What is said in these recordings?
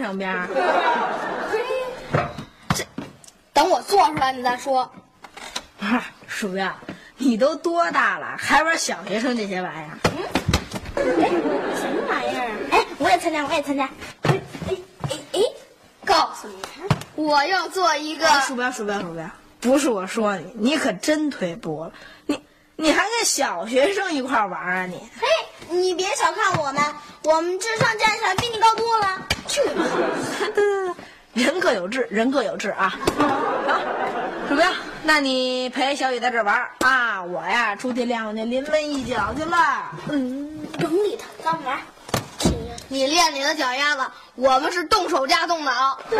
上边儿？等我做出来你再说。不是，鼠标，你都多大了，还玩小学生这些玩意儿？哎，什么玩意儿啊？哎，我也参加，我也参加。哎哎哎哎，告诉你，我要做一个。哎鼠标，鼠标，鼠标，不是我说你，你可真退步了。你你还跟小学生一块玩啊你？嘿，你别小看我们，我们智商加起来比你高多了。去吧。对对对，人各有志，人各有志啊！好，鼠标，那你陪小雨在这儿玩啊，我呀出去练练临门一脚去了。嗯，甭理他，咱们玩。你练你的脚丫子，我们是动手加动脑。对。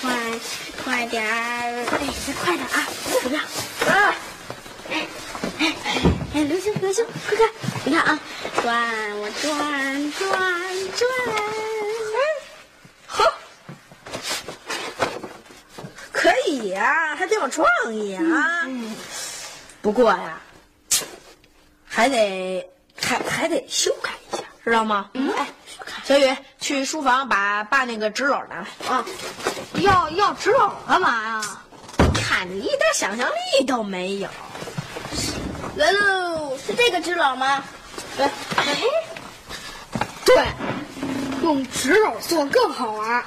快快快点儿！哎，再快点啊！怎么样？啊！哎哎哎哎，流星刘星，快看！你看啊，转我转转转！好，可以呀、还挺有创意啊。不过呀，还得还还得修改一下，知道吗？嗯，哎，小雨去书房把爸那个纸篓拿来。啊，要要纸篓干嘛呀？看你一点想象力都没有。来喽，是这个纸篓吗？对，哎，对，用纸篓做更好玩。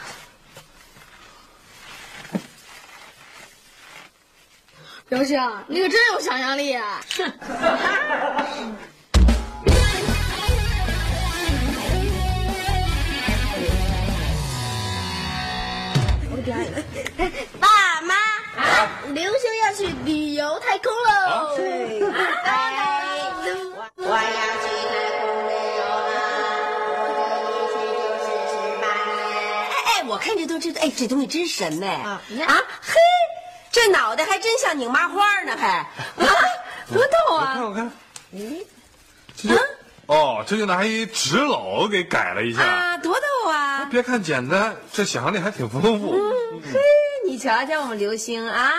刘星，你可真有想象力啊！爸妈，刘星要去旅游太空喽！我要去太空旅游了，我这一去就是十八年。哎哎，我看这东西，哎，这东西真神呢！啊你看啊，嘿，这脑袋还真像拧麻花呢，还啊，多逗我啊！看我看，这就哦，这就拿一纸篓给改了一下。啊，多逗啊！别看简单，这想象力还挺丰富。嘿，你瞧瞧我们刘星啊，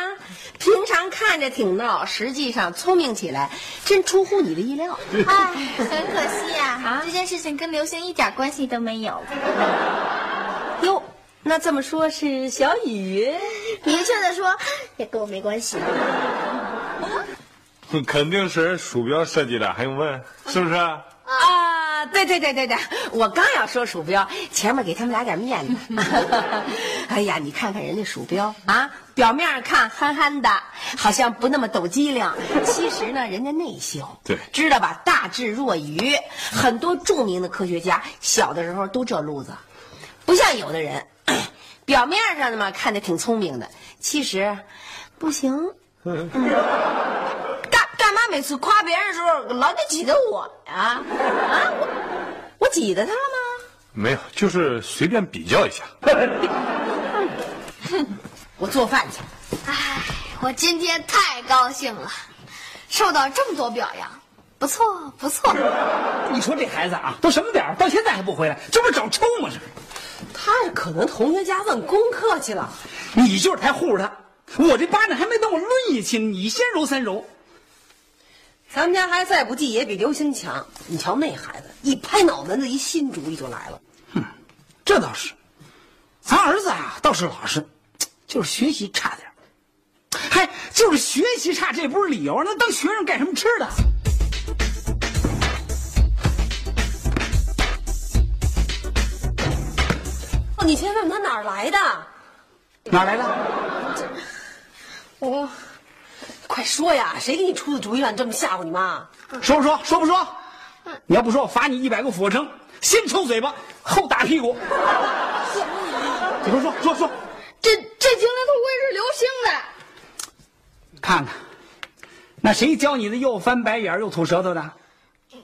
平常看着挺闹，实际上聪明起来，真出乎你的意料。哎，很可惜啊，这件事情跟刘星一点关系都没有。哟，那这么说是小雨？明确的说，也跟我没关系。肯定是鼠标设计的，还用问？是不是？啊，对对对对对，我刚要说鼠标，前面给他们俩点面子。哎呀，你看看人家鼠标啊，表面上看憨憨的，好像不那么抖机灵，其实呢，人家内秀。对知道吧？大智若愚，很多著名的科学家小的时候都这路子，不像有的人，表面上呢嘛看着挺聪明的，其实不行。嗯干干嘛每次夸别人的时候老得挤兑我呀？啊，我我挤兑他了吗？没有，就是随便比较一下。我做饭去。哎，我今天太高兴了，受到这么多表扬，不错不错。你说这孩子啊，都什么点儿，到现在还不回来，这不是找抽吗？这是。他是可能同学家问功课去了。你就是太护着他，我这巴掌还没等我抡下去，你先揉三揉。咱们家孩子再不济也比刘星强。你瞧那孩子，一拍脑门子，一新主意就来了。哼，这倒是。咱儿子啊，倒是老实，就是学习差点嗨，就是学习差，这不是理由。那当学生干什么吃的？哦，你先问问他哪儿来的？哪儿来的？我，快说呀！谁给你出的主意，让你这么吓唬你妈？说不说？说不说？你要不说，我罚你一百个俯卧撑，先抽嘴巴，后打屁股。你说说说说，这这精灵头盔是刘星的。看看，那谁教你的又翻白眼又吐舌头的？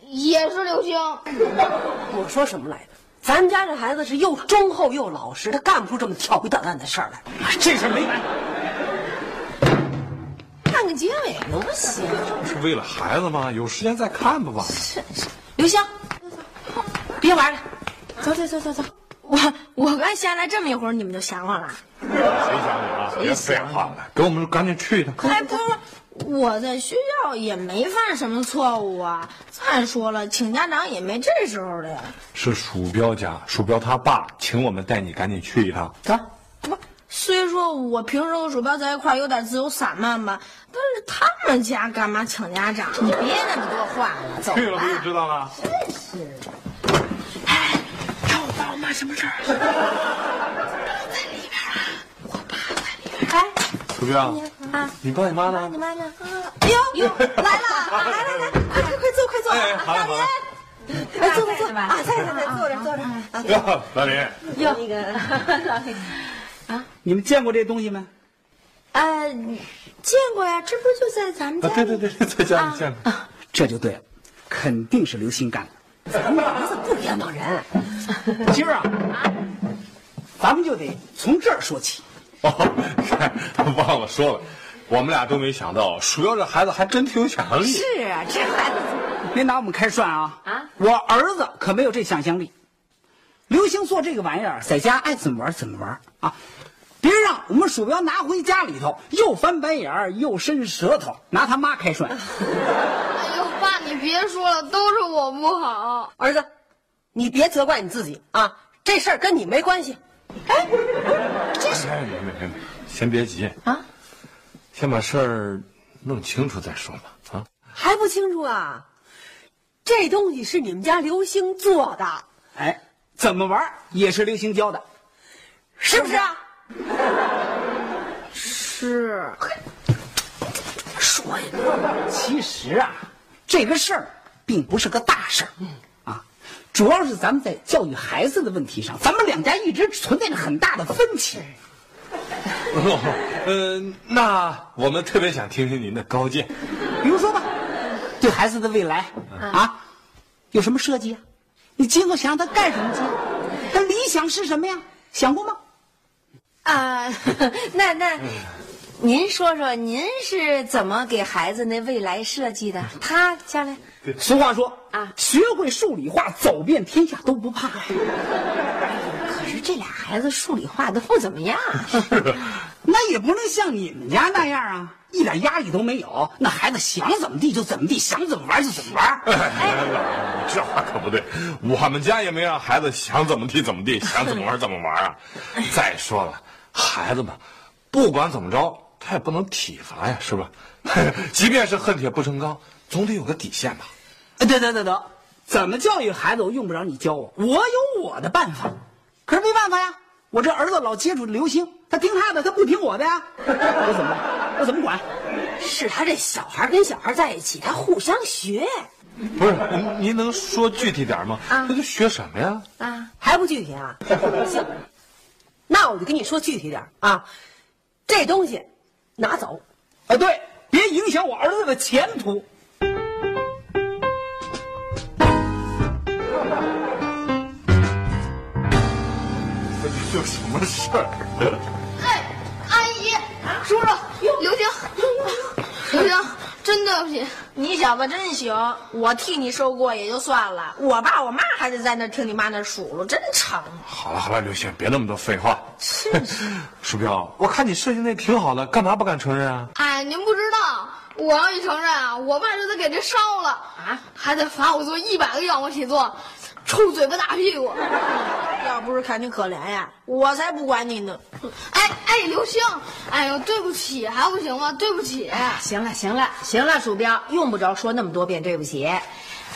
也是刘星。我说什么来着？咱们家这孩子是又忠厚又老实，他干不出这么调皮捣蛋的事儿来。这事儿没完。看个结尾能不行？是为了孩子吗？有时间再看吧吧。是是，刘星，别玩了，走走走走走。我我刚下来这么一会儿，你们就想我了？谁想你了？别废话了，给我们赶紧去一趟。哎，不是，我在学校也没犯什么错误啊。再说了，请家长也没这时候的呀。是鼠标家，鼠标他爸请我们带你赶紧去一趟。走。不，虽说我平时和鼠标在一块有点自由散漫吧，但是他们家干嘛请家长？你别那么多话了，走去了不就知道了？真是。妈什么事儿？在里边啊，我爸在里边。哎，鼠标啊，你爸你妈呢？你妈呢？哎呦呦，来了！来来来，快快快坐，快坐！哎，好嘞好嘞。来坐坐坐啊，在在在，坐着坐着。哟，老林，哟那个老林 啊，你们见过这东西没？呃，见过呀，这不就在咱们家？对对对，在家里见过。这就对了，肯定是刘星干的。咱们儿子不冤枉人。今儿啊，咱们就得从这儿说起。哦，忘了说了，我们俩都没想到，鼠标这孩子还真挺有想象力。是啊，这孩子别拿我们开涮啊！啊，我儿子可没有这想象力。刘星做这个玩意儿，在家爱怎么玩怎么玩啊！别让我们鼠标拿回家里头，又翻白眼儿又伸舌头，拿他妈开涮。哎呦，爸，你别说了，都是我不好。儿子，你别责怪你自己啊，这事儿跟你没关系。哎，这是没没没没，先别急啊，先把事儿弄清楚再说吧。啊，还不清楚啊？这东西是你们家刘星做的，哎，怎么玩也是刘星教的，是不是啊？是。说呀，其实啊，这个事儿并不是个大事儿，啊，主要是咱们在教育孩子的问题上，咱们两家一直存在着很大的分歧。嗯，那我们特别想听听您的高见，比如说吧，对孩子的未来啊，有什么设计啊？你今后想让他干什么去？他理想是什么呀？想过吗？啊，那 那，您说说，您是怎么给孩子那未来设计的？他将来，俗话说啊，学会数理化，走遍天下都不怕。可是这俩孩子数理化都不怎么样，那也不能像你们家那样啊，一点压力都没有。那孩子想怎么地就怎么地，想怎么玩就怎么玩。哎，这话可不对，我们家也没让孩子想怎么地怎么地，想怎么玩怎么玩啊。再说了。孩子们，不管怎么着，他也不能体罚呀，是吧？即便是恨铁不成钢，总得有个底线吧？得得得得，怎么教育孩子，我用不着你教我，我有我的办法。可是没办法呀，我这儿子老接触流星，他听他的，他不听我的呀。我怎么办？我怎么管？是他这小孩跟小孩在一起，他互相学。不是，您您能说具体点吗？啊，他就学什么呀？啊，还不具体啊？行。那我就跟你说具体点啊，这东西拿走，啊对，别影响我儿子的前途。有什么事儿？哎，阿姨，叔叔，刘刘星，刘星，真的对不起。你小子真行，我替你受过也就算了，我爸我妈还得在那听你妈那数落，真成。好了好了，刘星，别那么多废话。鼠标，我看你设计那挺好的，干嘛不敢承认啊？哎，您不知道，我要一承认啊，我爸就得给这烧了啊，还得罚我做一百个仰卧起坐，抽嘴巴打屁股。要不是看你可怜呀，我才不管你呢。哎哎，刘星，哎呦，对不起，还不行吗？对不起。行了行了行了，鼠标用不着说那么多遍对不起。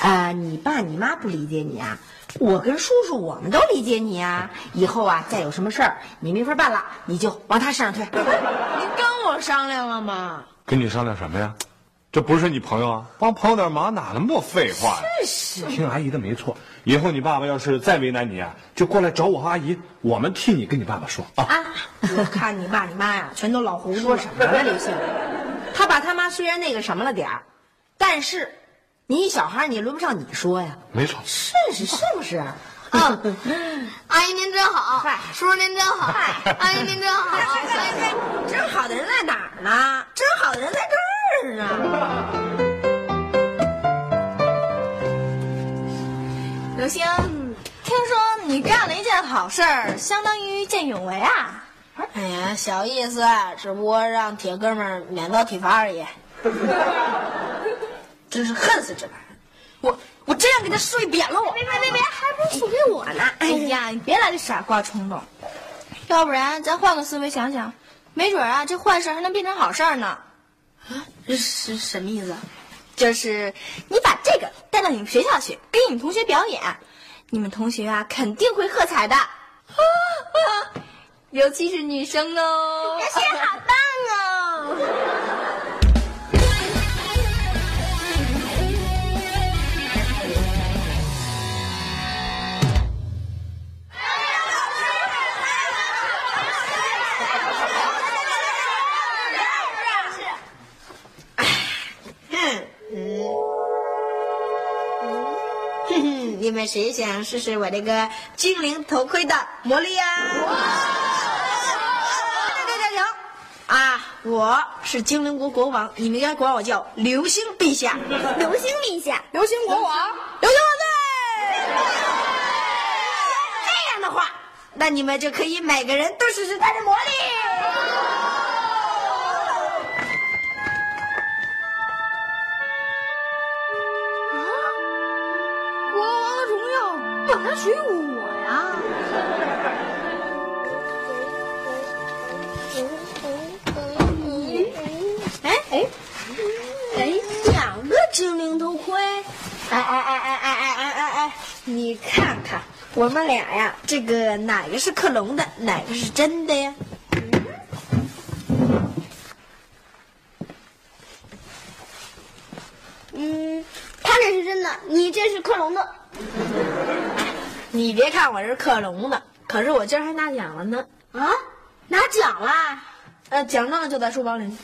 啊，你爸你妈不理解你啊，我跟叔叔我们都理解你啊。以后啊，再有什么事儿你没法办了，你就往他身上推。您跟我商量了吗？跟你商量什么呀？这不是你朋友啊，帮朋友点忙哪那么多废话呀？是听阿姨的没错，以后你爸爸要是再为难你啊，就过来找我和阿姨，我们替你跟你爸爸说啊。啊，我看你爸你妈呀，全都老糊涂了。说什么呢，刘星？他爸他妈虽然那个什么了点儿，但是你一小孩你轮不上你说呀。没错，是是是不是？啊，阿姨您真好，叔叔您真好，阿姨您真好。哎真好的人在哪儿呢？真好的人在这儿啊！刘星，听说你干了一件好事儿，相当于见义勇为啊！哎呀，小意思，只不过让铁哥们儿免遭体罚而已。真是恨死这玩意儿！我我真要给他睡扁了我！别别别别，还不是属给我呢！哎呀，你别来这傻瓜冲动，要不然咱换个思维想想，没准啊，这坏事还能变成好事呢。啊，这是什么意思？就是你把这个带到你们学校去，给你们同学表演，你们同学啊肯定会喝彩的，尤其是女生哦。表现好棒哦！你们谁想试试我这个精灵头盔的魔力呀、停停停停！啊，我是精灵国国王，你们应该管我叫流星陛下。流星陛下，流星国王，流星万岁！这样的话，那你们就可以每个人都试试他的魔力。我们俩呀，这个哪个是克隆的，哪个是真的呀？嗯，他这是真的，你这是克隆的。你别看我是克隆的，可是我今儿还拿奖了呢。啊，拿奖啦！呃，奖状就在书包里呢。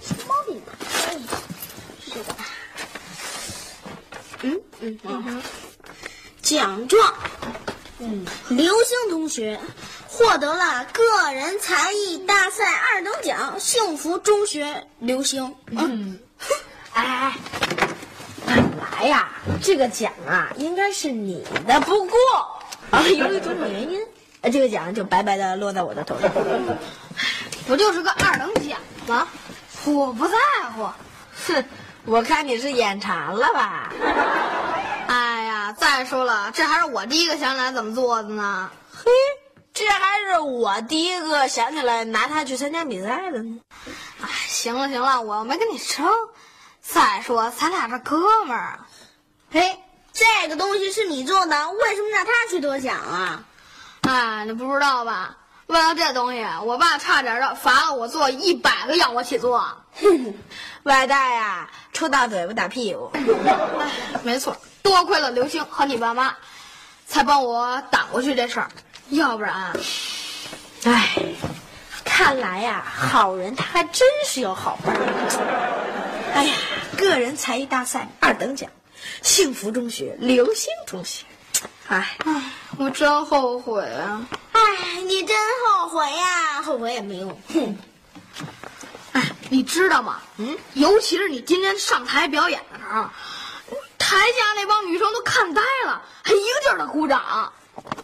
书包里呢？哎，这个，嗯嗯嗯，奖状，嗯，刘星同学获得了个人才艺大赛二等奖，幸福中学刘星。嗯，哎哎，本来呀，这个奖啊应该是你的，不过啊，由于种种原因，呃，这个奖就白白的落在我的头上。不就是个二等奖吗？我不在乎。哼，我看你是眼馋了吧？再说了，这还是我第一个想起来怎么做的呢。嘿，这还是我第一个想起来拿它去参加比赛的呢。哎，行了行了，我又没跟你争。再说，咱俩是哥们儿啊。嘿，这个东西是你做的，为什么让他去得奖啊？哎，你不知道吧？为了这东西，我爸差点让罚了我做一百个仰卧起坐。外带呀，抽大嘴巴打屁股。哎，没错，多亏了刘星和你爸妈，才帮我挡过去这事儿。要不然，哎，看来呀，好人他还真是有好报。哎呀，个人才艺大赛二等奖，幸福中学刘星同学。哎，哎，我真后悔啊！哎，你真后悔呀？后悔也没用。哼。哎，你知道吗？嗯，尤其是你今天上台表演的时候，台下那帮女生都看呆了，还一个劲儿的鼓掌。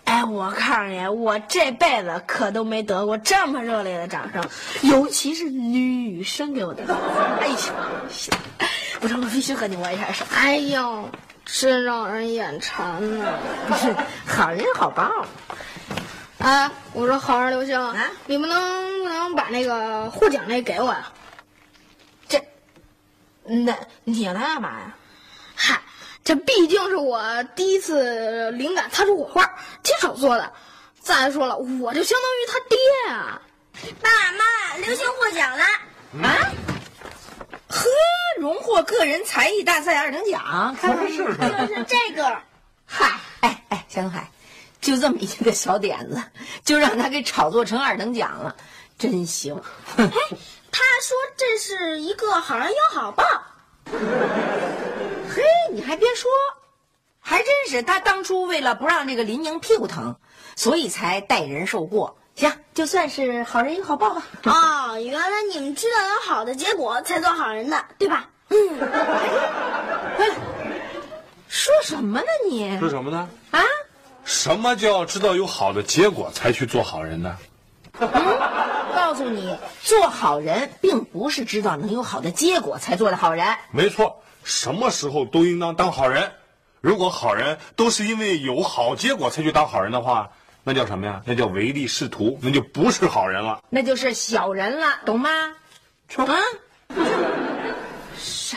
哎，我告诉你，我这辈子可都没得过这么热烈的掌声，尤其是女生给我的。哎呀，不成，我必须和你握一下手。哎呦，真让人眼馋呐！好人好报。哎，我说好人刘星，你们能不能把那个获奖那给我呀？这，那你要它干嘛呀？嗨，这毕竟是我第一次灵感擦出火花，亲手做的。再说了，我就相当于他爹啊！爸妈，刘星获奖了啊！呵，荣获个人才艺大赛二等奖，看看是就是这个。嗨，哎哎，小东海。就这么一个小点子，就让他给炒作成二等奖了，真行！嘿，他说这是一个好人有好报。嘿，你还别说，还真是他当初为了不让这个林宁屁股疼，所以才代人受过。行，就算是好人有好报吧。哦，原来你们知道有好的结果才做好人的，对吧？嗯。回来，说什么呢你？说什么呢？啊？什么叫知道有好的结果才去做好人呢？告诉你，做好人并不是知道能有好的结果才做的好人。没错，什么时候都应当当好人。如果好人都是因为有好结果才去当好人的话，那叫什么呀？那叫唯利是图，那就不是好人了，那就是小人了，懂吗？啊，傻。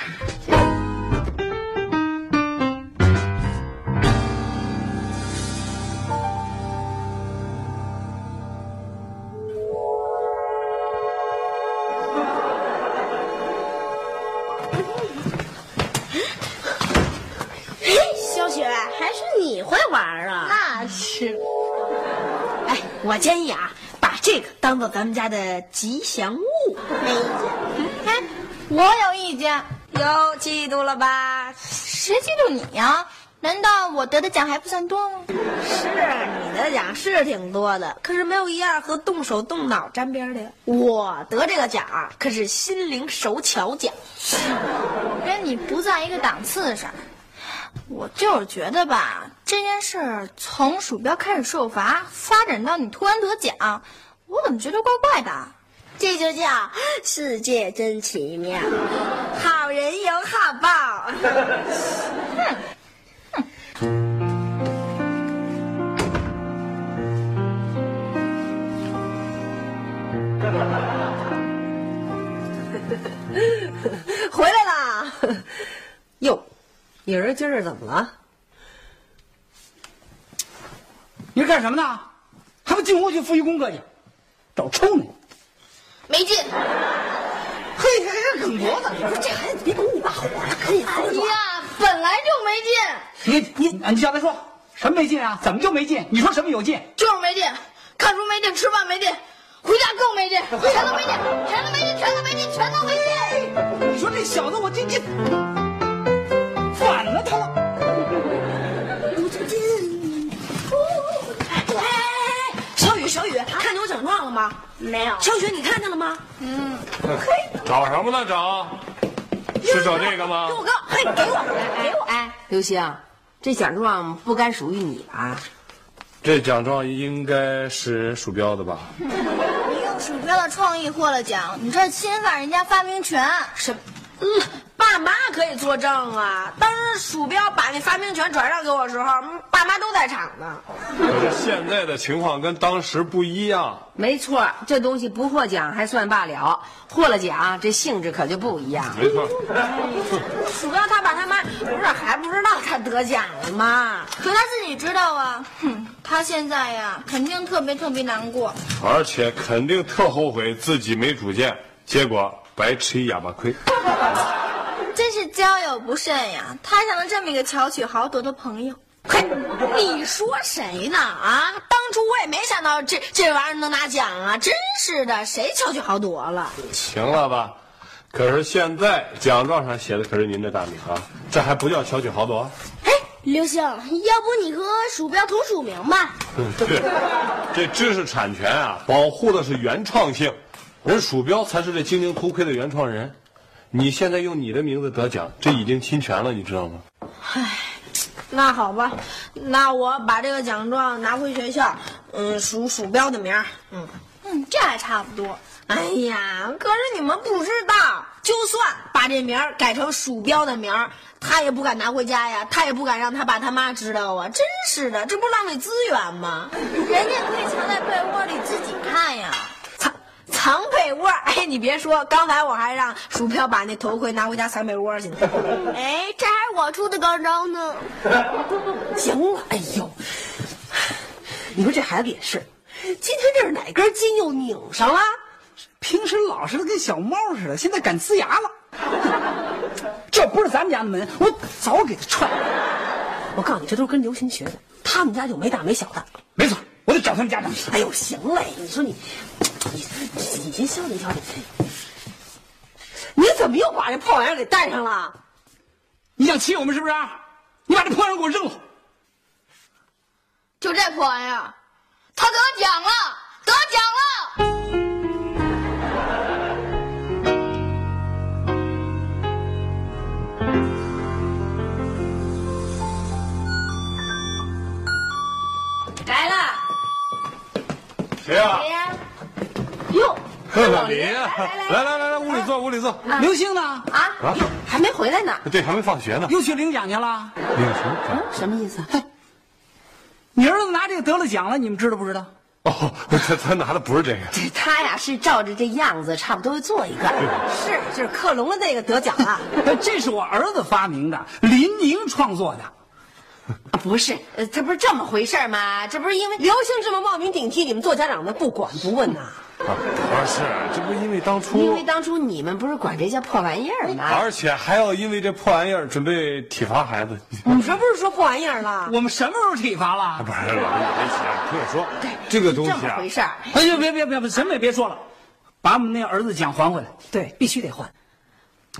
我建议啊，把这个当做咱们家的吉祥物。没意见。哎，我有意见。哟，嫉妒了吧？谁嫉妒你呀？难道我得的奖还不算多吗？是你的奖是挺多的，可是没有一样和动手动脑沾边的。我得这个奖可是心灵手巧奖，跟你不在一个档次上。我就是觉得吧，这件事从鼠标开始受罚，发展到你突然得奖，我怎么觉得怪怪的？这就叫世界真奇妙，好人有好报。哼，回来啦！哟。你儿今儿怎么了？你是干什么呢？还不进屋去复习功课去？找抽呢？没劲。嘿，还还梗脖子！这孩子别跟你把火了，可以哎呀，本来就没劲。你你你叫他说什么没劲啊？怎么就没劲？你说什么有劲？就是没劲，看书没劲，吃饭没劲，回家更没劲，全都没劲，全都没劲，全都没劲，全都没劲。你说这小子，我这这。他了，小雨，看见我奖状了吗？没有。小雪，你看见了吗？嗯。嘿，找什么呢？找？是找这个吗？给我哥，嘿，给我，给我。哎，刘星，这奖状不该属于你吧？这奖状应该是鼠标的吧？你用鼠标的创意获了奖，你这侵犯人家发明权。什？作证啊！当时鼠标把那发明权转让给我的时候，爸妈都在场呢。可是现在的情况跟当时不一样。没错，这东西不获奖还算罢了，获了奖这性质可就不一样。没错。鼠标他爸他妈不是还不知道他得奖了吗？可他自己知道啊。哼，他现在呀，肯定特别特别难过，而且肯定特后悔自己没主见，结果白吃一哑巴亏。真是交友不慎呀！摊上了这么一个巧取豪夺的朋友。嘿，你说谁呢？啊，当初我也没想到这这玩意儿能拿奖啊！真是的，谁巧取豪夺了？行了吧？可是现在奖状上写的可是您的大名啊，这还不叫巧取豪夺？哎，刘星，要不你和鼠标同署名吧？对，这知识产权啊，保护的是原创性。人鼠标才是这精灵头盔的原创人，你现在用你的名字得奖，这已经侵权了，你知道吗？唉，那好吧，那我把这个奖状拿回学校，嗯，署鼠标的名儿，嗯。嗯，这还差不多。哎呀，可是你们不知道，就算把这名儿改成鼠标的名儿，他也不敢拿回家呀，他也不敢让他爸他妈知道啊！真是的，这不浪费资源吗？人家可以藏在被窝里自己看呀。藏藏被窝？哎，你别说，刚才我还让鼠标把那头盔拿回家藏被窝去呢。哎，这还是我出的高招呢。行了，哎呦，你说这孩子也是。今天这是哪根筋又拧上了？平时老实的跟小猫似的，现在敢呲牙了。这不是咱们家的门，我早给他踹了。我告诉你，这都是跟刘星学的，他们家就没大没小的。没错，我得找他们家长去。哎呦，行嘞，你说你，你你你先消停消停。你怎么又把这破玩意儿给带上了？你想气我们是不是？你把这破玩意儿给我扔了。就这破玩意儿。他得奖了，得奖了！谁呀？谁呀？哟，老林呀！来来来来，屋里坐，屋里坐。刘星呢？啊啊，还没回来呢。对，还没放学呢。又去领奖去了。领什么奖？什么意思？你儿子拿这个得了奖了，你们知道不知道？哦，他他拿的不是这个。这他呀是照着这样子，差不多做一个。是，就是克隆的那个得奖了。这是我儿子发明的，林宁创作的。不是，呃，这不是这么回事吗？这不是因为刘星这么冒名顶替，你们做家长的不管不问呐？啊，不是，这不是因为当初，因为当初你们不是管这叫破玩意儿吗？而且还要因为这破玩意儿准备体罚孩子。你这不是说破玩意儿了？我们什么时候体罚了？不是，老师别急，听我说，这个东西啊，这么回事儿。哎呀，别别别别，什么也别说了，把我们那儿子奖还回来。对，必须得还。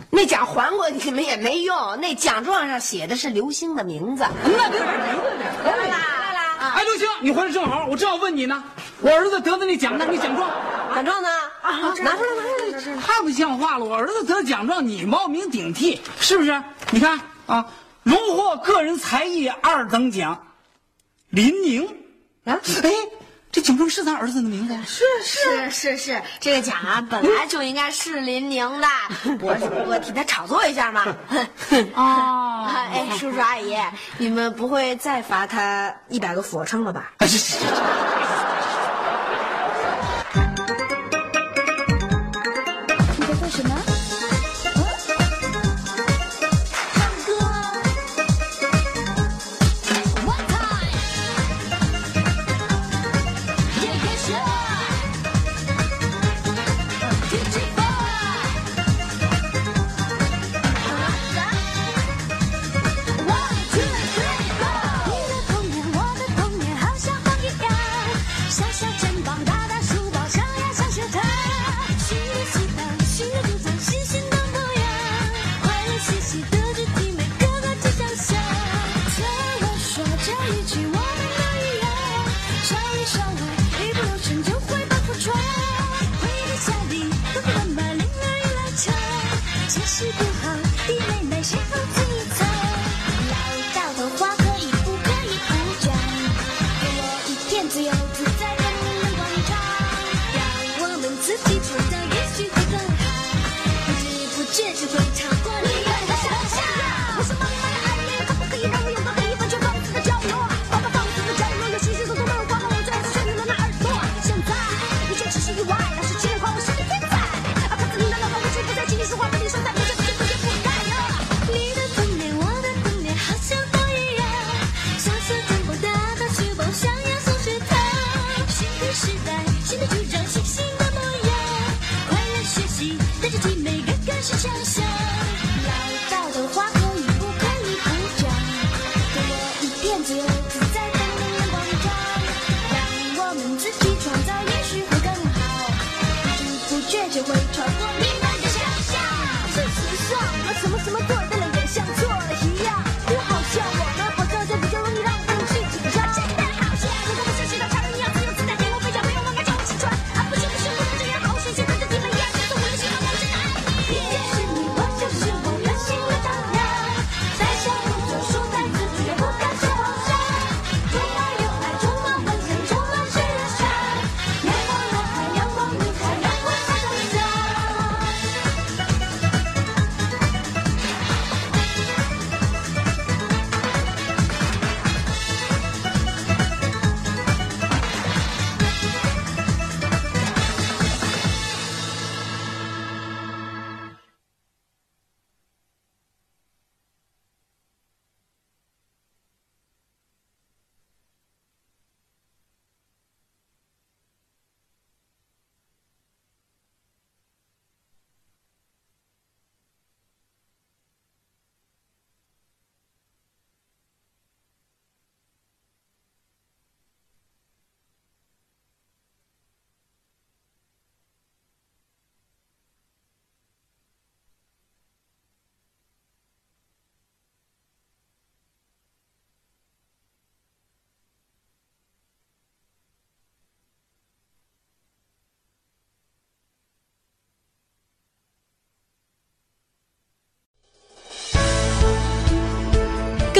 那奖还过你们也没用，那奖状上写的是刘星的名字。那得来啦来啦！哎，刘星，你回来正好，我正要问你呢。我儿子得的那奖呢？那奖状，奖状呢？啊，拿出来，拿出来！太不像话了！我儿子得奖状，你冒名顶替，是不是？你看啊，荣获个人才艺二等奖，林宁啊，哎。这奖状是咱儿子的名字？是是是是，这个奖啊本来就应该是林宁的，我只不过替他炒作一下嘛。哦，哎，叔叔阿姨，你们不会再罚他一百个俯卧撑了吧？Yeah! 绝对不会过你